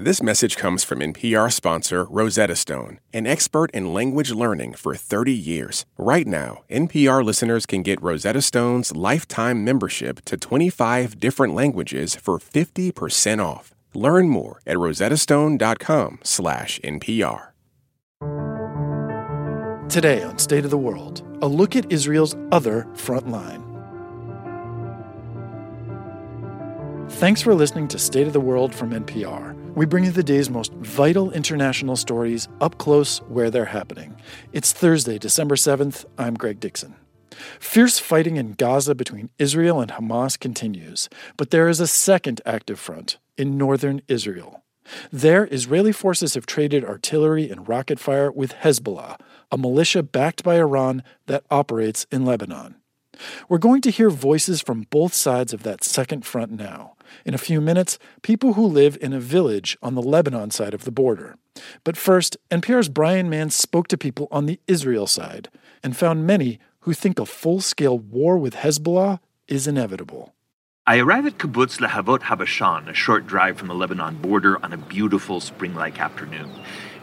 This message comes from NPR sponsor Rosetta Stone, an expert in language learning for 30 years. Right now, NPR listeners can get Rosetta Stone's lifetime membership to 25 different languages for 50% off. Learn more at rosettastone.com/npr. Today on State of the World, a look at Israel's other front line. Thanks for listening to State of the World from NPR. We bring you the day's most vital international stories up close where they're happening. It's Thursday, December 7th. I'm Greg Dixon. Fierce fighting in Gaza between Israel and Hamas continues, but there is a second active front in northern Israel. There, Israeli forces have traded artillery and rocket fire with Hezbollah, a militia backed by Iran that operates in Lebanon. We're going to hear voices from both sides of that second front now. In a few minutes, people who live in a village on the Lebanon side of the border. But first, NPR's Brian Mann spoke to people on the Israel side and found many who think a full scale war with Hezbollah is inevitable. I arrive at Kibbutz Lehavot Habashan, a short drive from the Lebanon border, on a beautiful spring like afternoon.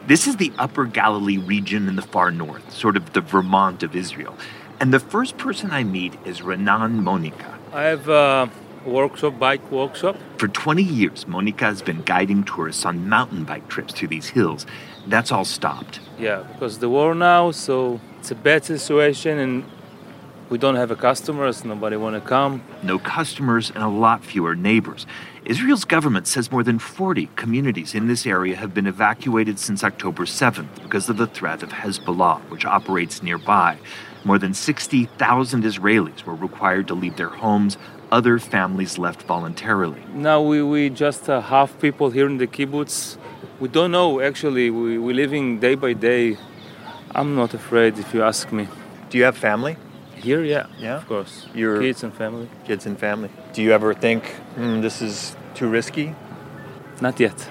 This is the Upper Galilee region in the far north, sort of the Vermont of Israel. And the first person I meet is Renan Monica. I have a workshop, bike workshop. For 20 years, Monica has been guiding tourists on mountain bike trips through these hills. That's all stopped. Yeah, because the war now, so it's a bad situation and we don't have a customers, nobody want to come. No customers and a lot fewer neighbors. Israel's government says more than 40 communities in this area have been evacuated since October 7th because of the threat of Hezbollah, which operates nearby. More than 60,000 Israelis were required to leave their homes. Other families left voluntarily. Now we, we just uh, half people here in the kibbutz. We don't know actually. We, we're living day by day. I'm not afraid if you ask me. Do you have family? Here, yeah. Yeah? Of course. Your Kids and family. Kids and family. Do you ever think, hmm, this is too risky? Not yet.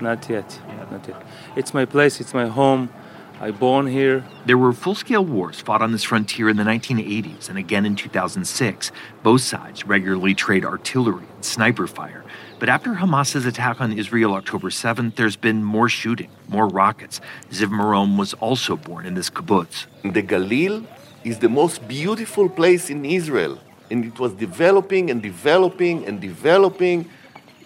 Not yet. Not yet. It's my place, it's my home. I born here. There were full-scale wars fought on this frontier in the 1980s and again in 2006. Both sides regularly trade artillery and sniper fire. But after Hamas's attack on Israel October 7th, there's been more shooting, more rockets. Ziv Marom was also born in this kibbutz. The Galil is the most beautiful place in Israel. And it was developing and developing and developing.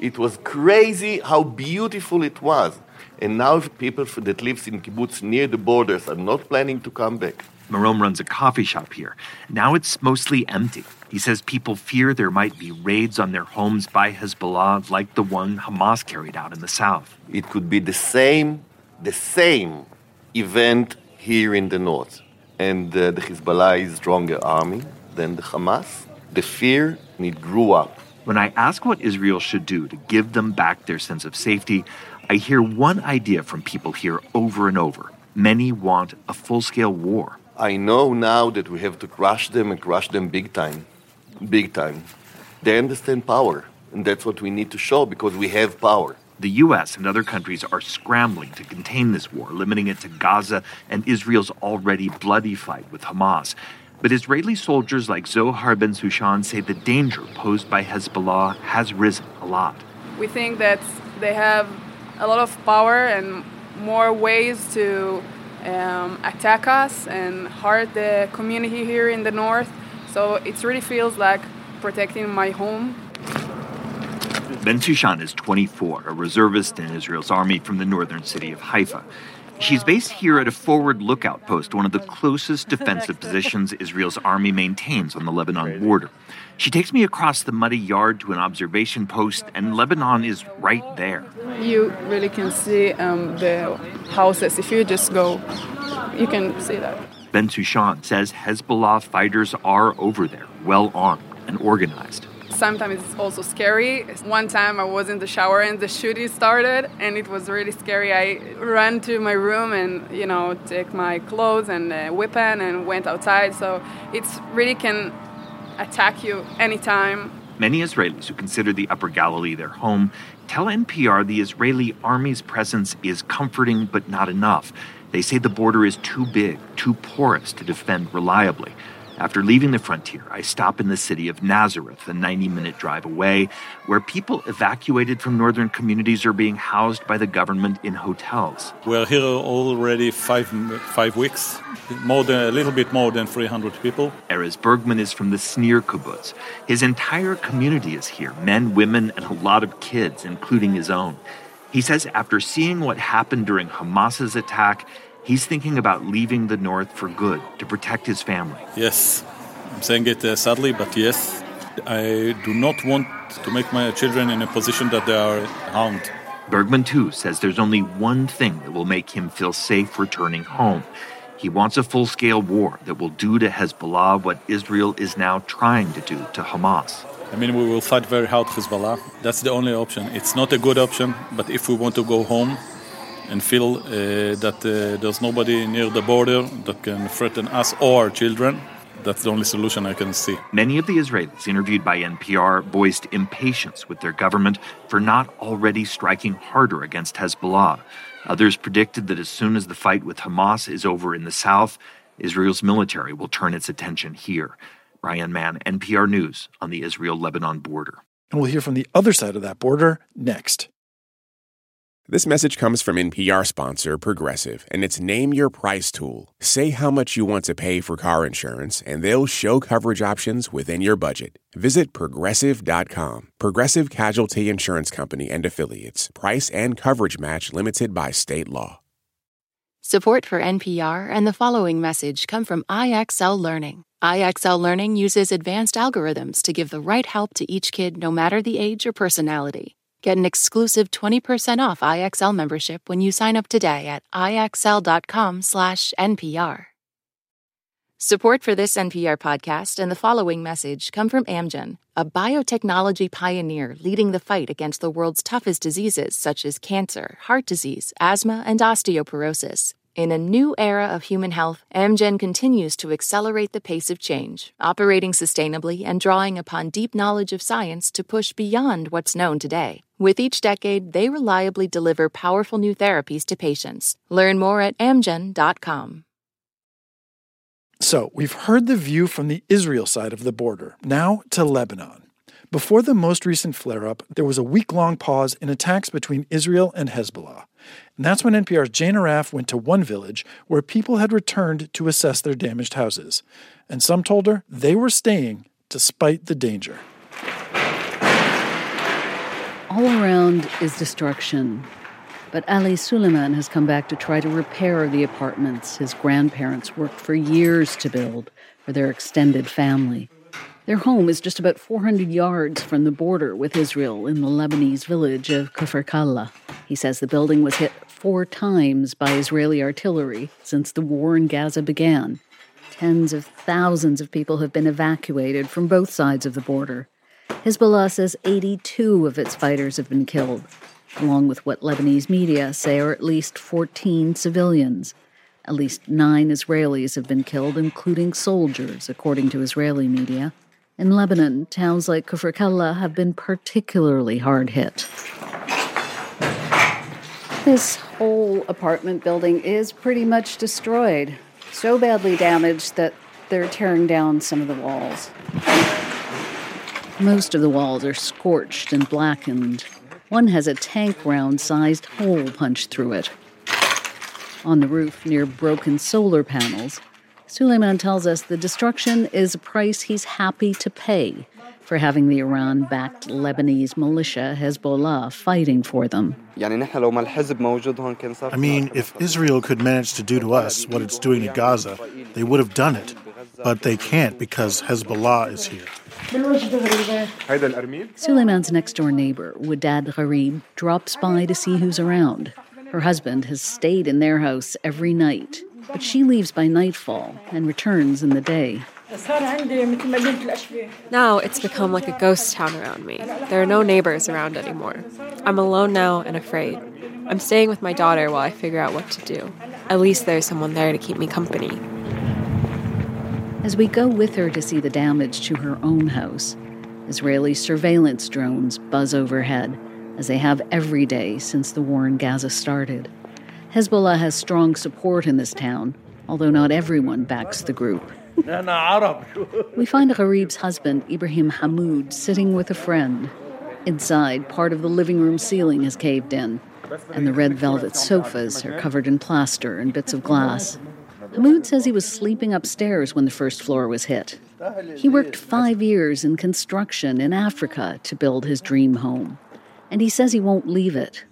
It was crazy how beautiful it was. And now people that lives in kibbutz near the borders are not planning to come back. Marom runs a coffee shop here. Now it's mostly empty. He says people fear there might be raids on their homes by Hezbollah like the one Hamas carried out in the south. It could be the same, the same event here in the north. And uh, the Hezbollah is stronger army than the Hamas. The fear, it grew up. When I ask what Israel should do to give them back their sense of safety, I hear one idea from people here over and over. Many want a full scale war. I know now that we have to crush them and crush them big time. Big time. They understand power, and that's what we need to show because we have power. The U.S. and other countries are scrambling to contain this war, limiting it to Gaza and Israel's already bloody fight with Hamas. But Israeli soldiers like Zohar Ben Sushan say the danger posed by Hezbollah has risen a lot. We think that they have a lot of power and more ways to um, attack us and hurt the community here in the north. So it really feels like protecting my home. Ben Sushan is 24, a reservist in Israel's army from the northern city of Haifa. She's based here at a forward lookout post, one of the closest defensive positions Israel's army maintains on the Lebanon border. She takes me across the muddy yard to an observation post, and Lebanon is right there. You really can see um, the houses. If you just go, you can see that. Ben Sushan says Hezbollah fighters are over there, well armed and organized sometimes it's also scary. One time I was in the shower and the shooting started, and it was really scary. I ran to my room and you know take my clothes and uh, weapon and went outside. So it's really can attack you anytime. Many Israelis who consider the Upper Galilee their home tell NPR the Israeli army's presence is comforting but not enough. They say the border is too big, too porous to defend reliably. After leaving the frontier, I stop in the city of Nazareth, a 90 minute drive away, where people evacuated from northern communities are being housed by the government in hotels. We're here already five, five weeks, more than, a little bit more than 300 people. Erez Bergman is from the Snir kibbutz. His entire community is here men, women, and a lot of kids, including his own. He says after seeing what happened during Hamas's attack, He's thinking about leaving the North for good to protect his family. Yes, I'm saying it uh, sadly, but yes, I do not want to make my children in a position that they are harmed. Bergman, too, says there's only one thing that will make him feel safe returning home. He wants a full scale war that will do to Hezbollah what Israel is now trying to do to Hamas. I mean, we will fight very hard Hezbollah. That's the only option. It's not a good option, but if we want to go home, and feel uh, that uh, there's nobody near the border that can threaten us or our children. That's the only solution I can see. Many of the Israelis interviewed by NPR voiced impatience with their government for not already striking harder against Hezbollah. Others predicted that as soon as the fight with Hamas is over in the south, Israel's military will turn its attention here. Brian Mann, NPR News on the Israel Lebanon border. And we'll hear from the other side of that border next. This message comes from NPR sponsor Progressive and its Name Your Price tool. Say how much you want to pay for car insurance, and they'll show coverage options within your budget. Visit progressive.com. Progressive Casualty Insurance Company and Affiliates. Price and coverage match limited by state law. Support for NPR and the following message come from IXL Learning. IXL Learning uses advanced algorithms to give the right help to each kid no matter the age or personality. Get an exclusive 20% off IXL membership when you sign up today at IXL.com/NPR. Support for this NPR podcast and the following message come from Amgen, a biotechnology pioneer leading the fight against the world's toughest diseases such as cancer, heart disease, asthma, and osteoporosis. In a new era of human health, Amgen continues to accelerate the pace of change, operating sustainably and drawing upon deep knowledge of science to push beyond what's known today. With each decade, they reliably deliver powerful new therapies to patients. Learn more at amgen.com. So, we've heard the view from the Israel side of the border. Now to Lebanon. Before the most recent flare up, there was a week long pause in attacks between Israel and Hezbollah. And that's when NPR's Jane Arraf went to one village where people had returned to assess their damaged houses. And some told her they were staying despite the danger. All around is destruction. But Ali Suleiman has come back to try to repair the apartments his grandparents worked for years to build for their extended family. Their home is just about 400 yards from the border with Israel in the Lebanese village of Kfar Kala. He says the building was hit four times by Israeli artillery since the war in Gaza began. Tens of thousands of people have been evacuated from both sides of the border. Hezbollah says 82 of its fighters have been killed, along with what Lebanese media say are at least 14 civilians. At least nine Israelis have been killed, including soldiers, according to Israeli media. In Lebanon, towns like Kfar Kala have been particularly hard hit. This whole apartment building is pretty much destroyed, so badly damaged that they're tearing down some of the walls. Most of the walls are scorched and blackened. One has a tank round sized hole punched through it. On the roof, near broken solar panels, Suleiman tells us the destruction is a price he's happy to pay for having the Iran backed Lebanese militia Hezbollah fighting for them. I mean, if Israel could manage to do to us what it's doing to Gaza, they would have done it. But they can't because Hezbollah is here. Suleiman's next door neighbor, Wadad Gharib, drops by to see who's around. Her husband has stayed in their house every night, but she leaves by nightfall and returns in the day. Now it's become like a ghost town around me. There are no neighbors around anymore. I'm alone now and afraid. I'm staying with my daughter while I figure out what to do. At least there's someone there to keep me company. As we go with her to see the damage to her own house, Israeli surveillance drones buzz overhead, as they have every day since the war in Gaza started. Hezbollah has strong support in this town, although not everyone backs the group. We find Gharib's husband, Ibrahim Hamoud, sitting with a friend. Inside, part of the living room ceiling has caved in, and the red velvet sofas are covered in plaster and bits of glass. Hamoud says he was sleeping upstairs when the first floor was hit. He worked five years in construction in Africa to build his dream home, and he says he won't leave it.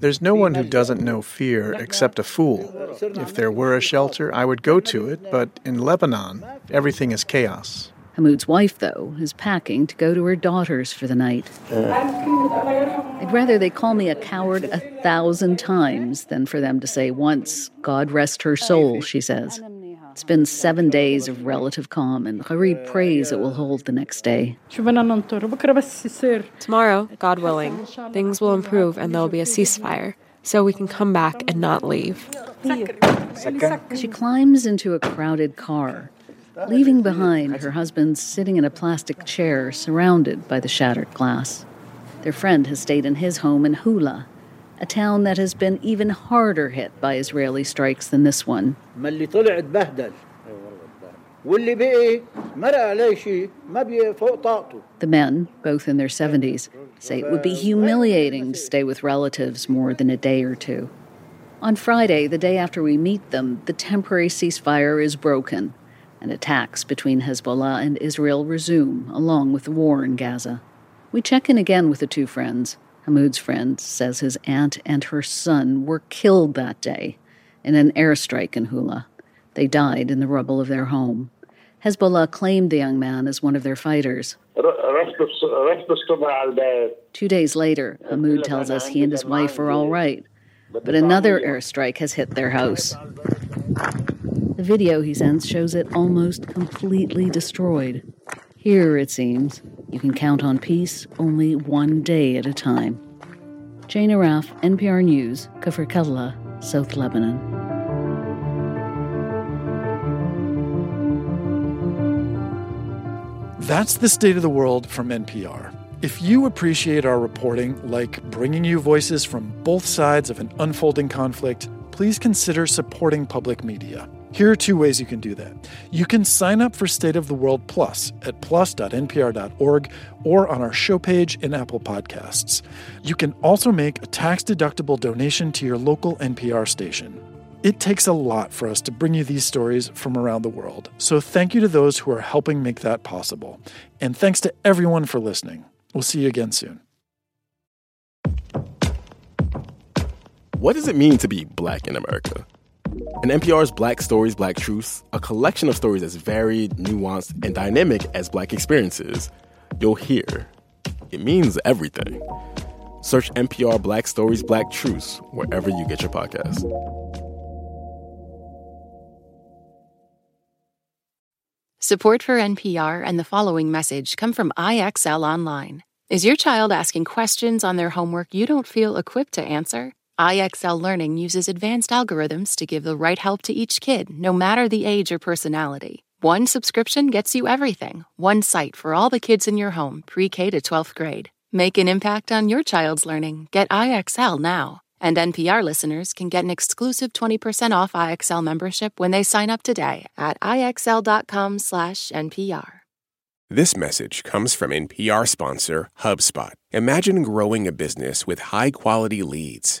There's no one who doesn't know fear except a fool. If there were a shelter, I would go to it, but in Lebanon, everything is chaos. Hamoud's wife, though, is packing to go to her daughter's for the night. I'd rather they call me a coward a thousand times than for them to say once, God rest her soul, she says. It's been seven days of relative calm, and Gharib prays it will hold the next day. Tomorrow, God willing, things will improve and there will be a ceasefire, so we can come back and not leave. She climbs into a crowded car, leaving behind her husband sitting in a plastic chair surrounded by the shattered glass. Their friend has stayed in his home in Hula, a town that has been even harder hit by Israeli strikes than this one. The men, both in their 70s, say it would be humiliating to stay with relatives more than a day or two. On Friday, the day after we meet them, the temporary ceasefire is broken, and attacks between Hezbollah and Israel resume, along with the war in Gaza. We check in again with the two friends. Hamoud's friend says his aunt and her son were killed that day in an airstrike in Hula. They died in the rubble of their home. Hezbollah claimed the young man as one of their fighters. Two days later, Hamoud tells us he and his wife are all right, but another airstrike has hit their house. The video he sends shows it almost completely destroyed. Here, it seems, you can count on peace only one day at a time. Jane Arraf, NPR News, Kfar Kala, South Lebanon. That's the state of the world from NPR. If you appreciate our reporting, like bringing you voices from both sides of an unfolding conflict, please consider supporting public media. Here are two ways you can do that. You can sign up for State of the World Plus at plus.npr.org or on our show page in Apple Podcasts. You can also make a tax deductible donation to your local NPR station. It takes a lot for us to bring you these stories from around the world, so thank you to those who are helping make that possible. And thanks to everyone for listening. We'll see you again soon. What does it mean to be black in America? In NPR's Black Stories, Black Truths, a collection of stories as varied, nuanced, and dynamic as black experiences, you'll hear it means everything. Search NPR Black Stories, Black Truths wherever you get your podcast. Support for NPR and the following message come from IXL Online. Is your child asking questions on their homework you don't feel equipped to answer? IXL Learning uses advanced algorithms to give the right help to each kid, no matter the age or personality. One subscription gets you everything. One site for all the kids in your home, pre K to 12th grade. Make an impact on your child's learning. Get IXL now. And NPR listeners can get an exclusive 20% off IXL membership when they sign up today at IXL.com/NPR. This message comes from NPR sponsor HubSpot. Imagine growing a business with high quality leads,